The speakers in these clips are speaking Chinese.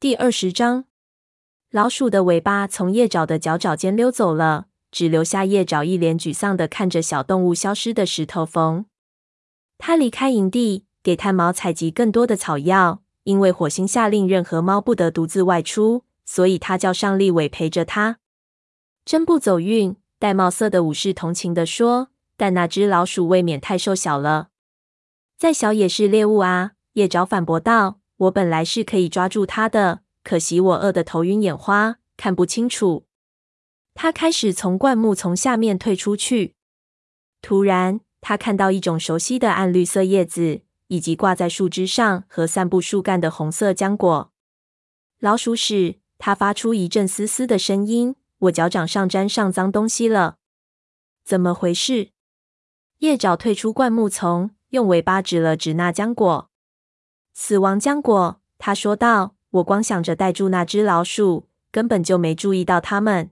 第二十章，老鼠的尾巴从叶爪的脚爪间溜走了，只留下叶爪一脸沮丧的看着小动物消失的石头缝。他离开营地，给炭毛采集更多的草药，因为火星下令任何猫不得独自外出，所以他叫上立伟陪着他。真不走运，玳瑁色的武士同情地说。但那只老鼠未免太瘦小了，再小也是猎物啊！叶爪反驳道。我本来是可以抓住它的，可惜我饿得头晕眼花，看不清楚。他开始从灌木丛下面退出去。突然，他看到一种熟悉的暗绿色叶子，以及挂在树枝上和散布树干的红色浆果。老鼠屎！他发出一阵嘶嘶的声音。我脚掌上沾上脏东西了，怎么回事？叶爪退出灌木丛，用尾巴指了指那浆果。死亡浆果，他说道：“我光想着带住那只老鼠，根本就没注意到它们。”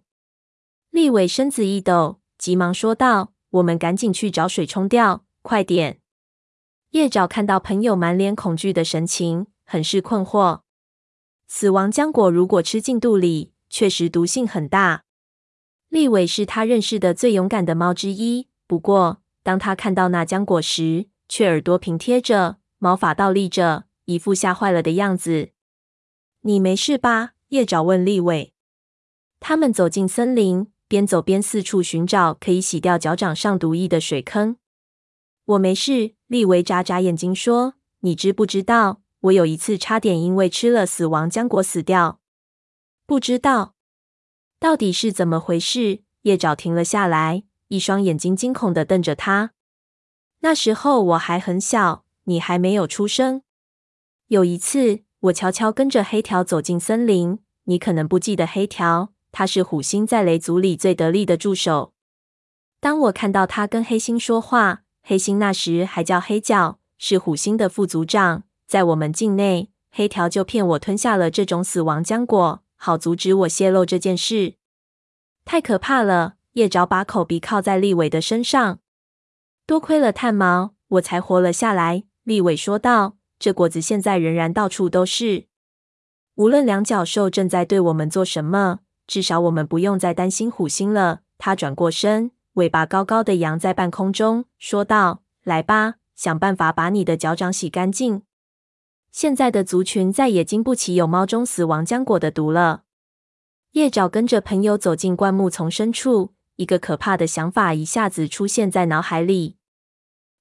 立伟身子一抖，急忙说道：“我们赶紧去找水冲掉，快点！”叶爪看到朋友满脸恐惧的神情，很是困惑。死亡浆果如果吃进肚里，确实毒性很大。立伟是他认识的最勇敢的猫之一，不过当他看到那浆果时，却耳朵平贴着，毛发倒立着。一副吓坏了的样子。你没事吧？叶爪问立伟。他们走进森林，边走边四处寻找可以洗掉脚掌上毒液的水坑。我没事。立伟眨眨眼睛说：“你知不知道，我有一次差点因为吃了死亡浆果死掉？”不知道。到底是怎么回事？叶爪停了下来，一双眼睛惊恐地瞪着他。那时候我还很小，你还没有出生。有一次，我悄悄跟着黑条走进森林。你可能不记得黑条，他是虎星在雷族里最得力的助手。当我看到他跟黑星说话，黑星那时还叫黑角，是虎星的副族长，在我们境内，黑条就骗我吞下了这种死亡浆果，好阻止我泄露这件事。太可怕了！叶爪把口鼻靠在立伟的身上。多亏了炭毛，我才活了下来。立伟说道。这果子现在仍然到处都是。无论两脚兽正在对我们做什么，至少我们不用再担心虎星了。他转过身，尾巴高高的扬在半空中，说道：“来吧，想办法把你的脚掌洗干净。现在的族群再也经不起有猫中死亡浆果的毒了。”叶爪跟着朋友走进灌木丛深处，一个可怕的想法一下子出现在脑海里。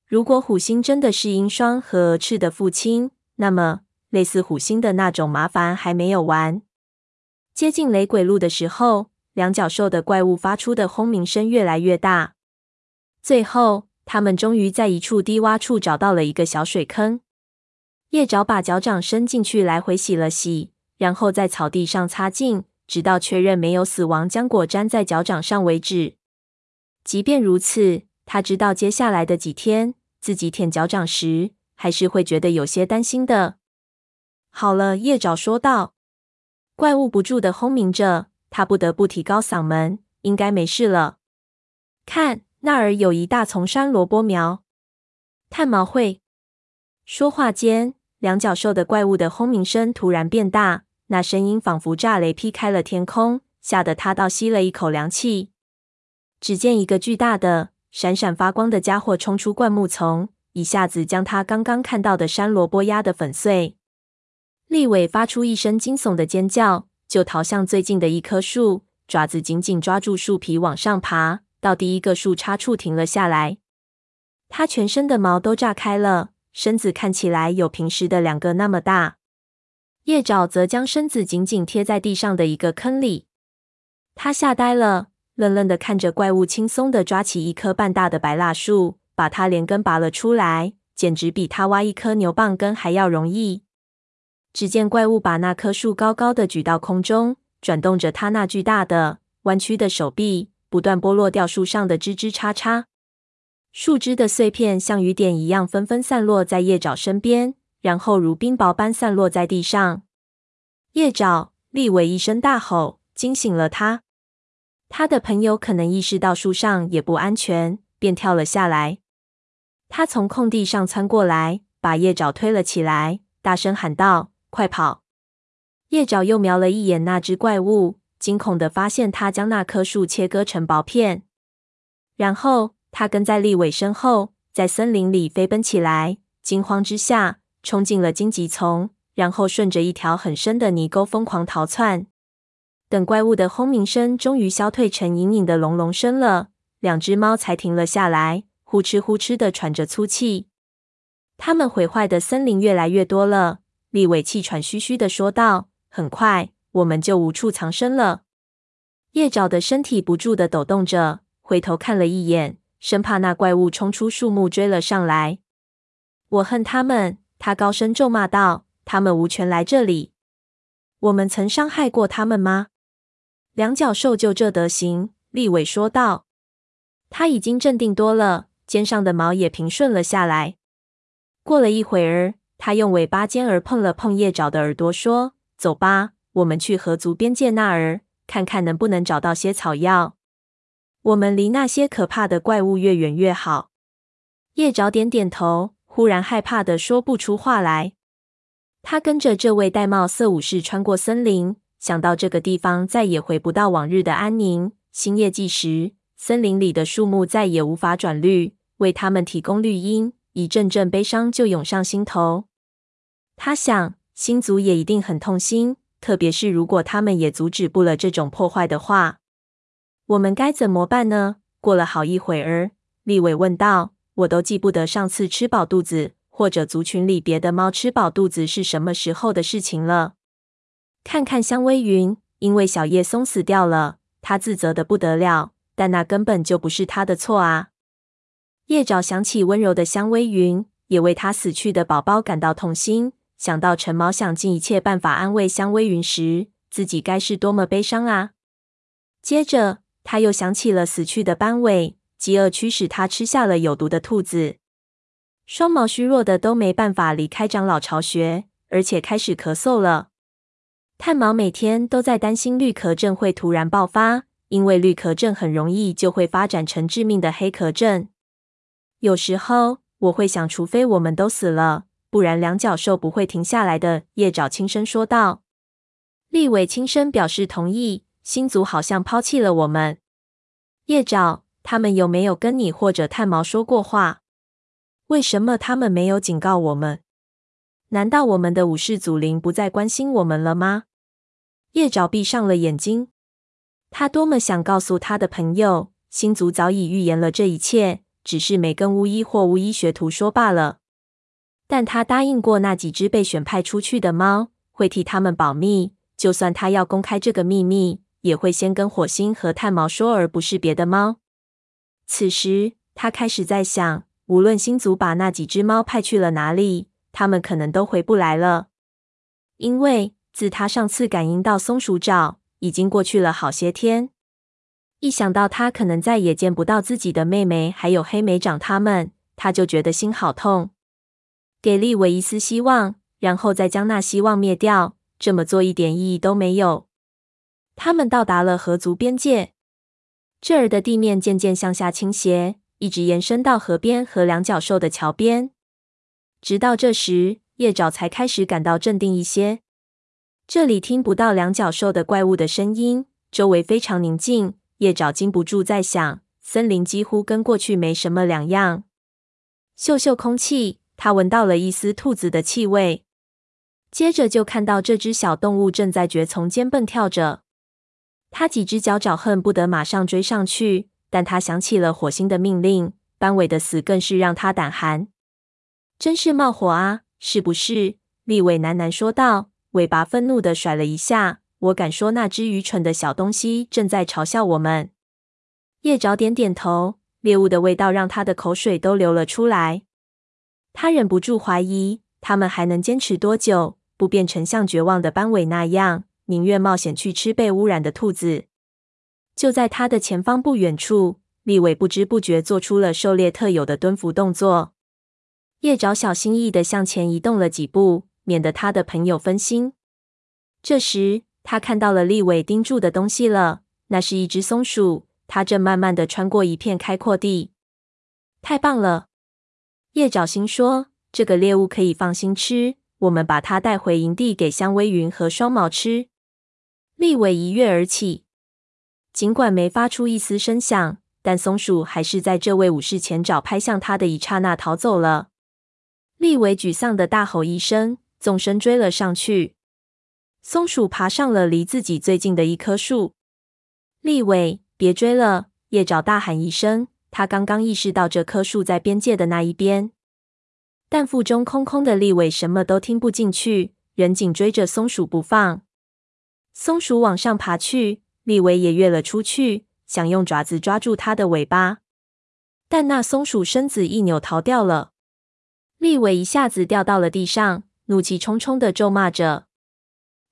如果虎星真的是鹰双和赤的父亲，那么类似虎星的那种麻烦还没有完。接近雷鬼路的时候，两脚兽的怪物发出的轰鸣声越来越大。最后，他们终于在一处低洼处找到了一个小水坑。叶爪把脚掌伸进去，来回洗了洗，然后在草地上擦净，直到确认没有死亡浆果粘在脚掌上为止。即便如此，他知道接下来的几天，自己舔脚掌时，还是会觉得有些担心的。好了，叶爪说道。怪物不住的轰鸣着，他不得不提高嗓门：“应该没事了。看，那儿有一大丛山萝卜苗。”炭毛会说话间，两脚兽的怪物的轰鸣声突然变大，那声音仿佛炸雷劈开了天空，吓得他倒吸了一口凉气。只见一个巨大的。闪闪发光的家伙冲出灌木丛，一下子将他刚刚看到的山萝卜压得粉碎。立伟发出一声惊悚的尖叫，就逃向最近的一棵树，爪子紧紧抓住树皮往上爬，到第一个树杈处停了下来。他全身的毛都炸开了，身子看起来有平时的两个那么大。叶爪则将身子紧紧贴在地上的一个坑里，他吓呆了。愣愣的看着怪物，轻松的抓起一棵半大的白蜡树，把它连根拔了出来，简直比他挖一颗牛蒡根还要容易。只见怪物把那棵树高高的举到空中，转动着它那巨大的、弯曲的手臂，不断剥落掉树上的枝枝叉叉。树枝的碎片像雨点一样纷纷散落在叶爪身边，然后如冰雹般散落在地上。叶爪！立伟一声大吼，惊醒了他。他的朋友可能意识到树上也不安全，便跳了下来。他从空地上窜过来，把叶爪推了起来，大声喊道：“快跑！”叶爪又瞄了一眼那只怪物，惊恐地发现它将那棵树切割成薄片。然后他跟在立伟身后，在森林里飞奔起来，惊慌之下冲进了荆棘丛，然后顺着一条很深的泥沟疯狂逃窜。等怪物的轰鸣声终于消退成隐隐的隆隆声了，两只猫才停了下来，呼哧呼哧的喘着粗气。它们毁坏的森林越来越多了，利伟气喘吁吁的说道：“很快，我们就无处藏身了。”叶爪的身体不住的抖动着。回头看了一眼，生怕那怪物冲出树木追了上来。我恨他们！他高声咒骂道：“他们无权来这里。我们曾伤害过他们吗？”两脚兽就这德行，立伟说道。他已经镇定多了，肩上的毛也平顺了下来。过了一会儿，他用尾巴尖儿碰了碰叶爪的耳朵，说：“走吧，我们去河族边界那儿，看看能不能找到些草药。”我们离那些可怕的怪物越远越好。叶爪点点头，忽然害怕的说不出话来。他跟着这位玳瑁色武士穿过森林，想到这个地方再也回不到往日的安宁。星夜计时，森林里的树木再也无法转绿，为他们提供绿荫。一阵阵悲伤就涌上心头。他想，星族也一定很痛心，特别是如果他们也阻止不了这种破坏的话。我们该怎么办呢？过了好一会儿，利伟问道：“我都记不得上次吃饱肚子，或者族群里别的猫吃饱肚子是什么时候的事情了。”看看香微云，因为小叶松死掉了，他自责的不得了，但那根本就不是他的错啊。叶爪想起温柔的香微云，也为他死去的宝宝感到痛心。想到陈毛想尽一切办法安慰香微云时，自己该是多么悲伤啊！接着。他又想起了死去的斑尾，饥饿驱使他吃下了有毒的兔子。双毛虚弱的都没办法离开长老巢穴，而且开始咳嗽了。炭毛每天都在担心绿壳症会突然爆发，因为绿壳症很容易就会发展成致命的黑壳症。有时候我会想，除非我们都死了，不然两脚兽不会停下来的。叶爪轻声说道。利伟轻声表示同意。星族好像抛弃了我们。叶爪，他们有没有跟你或者炭毛说过话？为什么他们没有警告我们？难道我们的武士祖灵不再关心我们了吗？叶爪闭上了眼睛。他多么想告诉他的朋友，星族早已预言了这一切，只是没跟巫医或巫医学徒说罢了。但他答应过那几只被选派出去的猫，会替他们保密，就算他要公开这个秘密。也会先跟火星和炭毛说，而不是别的猫。此时，他开始在想，无论星族把那几只猫派去了哪里，他们可能都回不来了。因为自他上次感应到松鼠爪，已经过去了好些天。一想到他可能再也见不到自己的妹妹还有黑莓长他们，他就觉得心好痛。给利维一丝希望，然后再将那希望灭掉，这么做一点意义都没有。他们到达了河族边界，这儿的地面渐渐向下倾斜，一直延伸到河边和两脚兽的桥边。直到这时，叶爪才开始感到镇定一些。这里听不到两脚兽的怪物的声音，周围非常宁静。叶爪禁不住在想，森林几乎跟过去没什么两样。嗅嗅空气，他闻到了一丝兔子的气味，接着就看到这只小动物正在蕨丛间蹦跳着。他几只脚爪恨不得马上追上去，但他想起了火星的命令，斑尾的死更是让他胆寒。真是冒火啊，是不是？立伟喃喃说道，尾巴愤怒的甩了一下。我敢说，那只愚蠢的小东西正在嘲笑我们。叶爪点点头，猎物的味道让他的口水都流了出来。他忍不住怀疑，他们还能坚持多久，不变成像绝望的斑尾那样。宁愿冒险去吃被污染的兔子。就在他的前方不远处，立伟不知不觉做出了狩猎特有的蹲伏动作。叶爪小心翼翼地向前移动了几步，免得他的朋友分心。这时，他看到了利伟盯住的东西了，那是一只松鼠，它正慢慢的穿过一片开阔地。太棒了！叶爪心说：“这个猎物可以放心吃，我们把它带回营地给香薇云和双毛吃。”立伟一跃而起，尽管没发出一丝声响，但松鼠还是在这位武士前爪拍向他的一刹那逃走了。立伟沮丧地大吼一声，纵身追了上去。松鼠爬上了离自己最近的一棵树。立伟，别追了！叶爪大喊一声。他刚刚意识到这棵树在边界的那一边，但腹中空空的立伟什么都听不进去，仍紧追着松鼠不放。松鼠往上爬去，立伟也跃了出去，想用爪子抓住它的尾巴，但那松鼠身子一扭，逃掉了。立伟一下子掉到了地上，怒气冲冲地咒骂着：“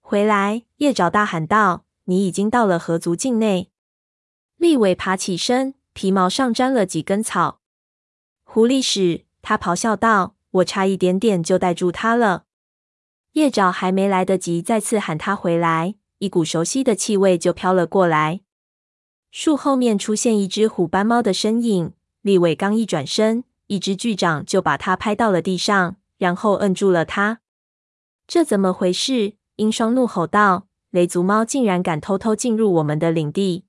回来！”叶爪大喊道：“你已经到了河族境内。”立伟爬起身，皮毛上沾了几根草。狐狸使！他咆哮道：“我差一点点就逮住他了。”叶爪还没来得及再次喊他回来。一股熟悉的气味就飘了过来。树后面出现一只虎斑猫的身影。立伟刚一转身，一只巨掌就把他拍到了地上，然后摁住了他。这怎么回事？英霜怒吼道：“雷族猫竟然敢偷偷进入我们的领地！”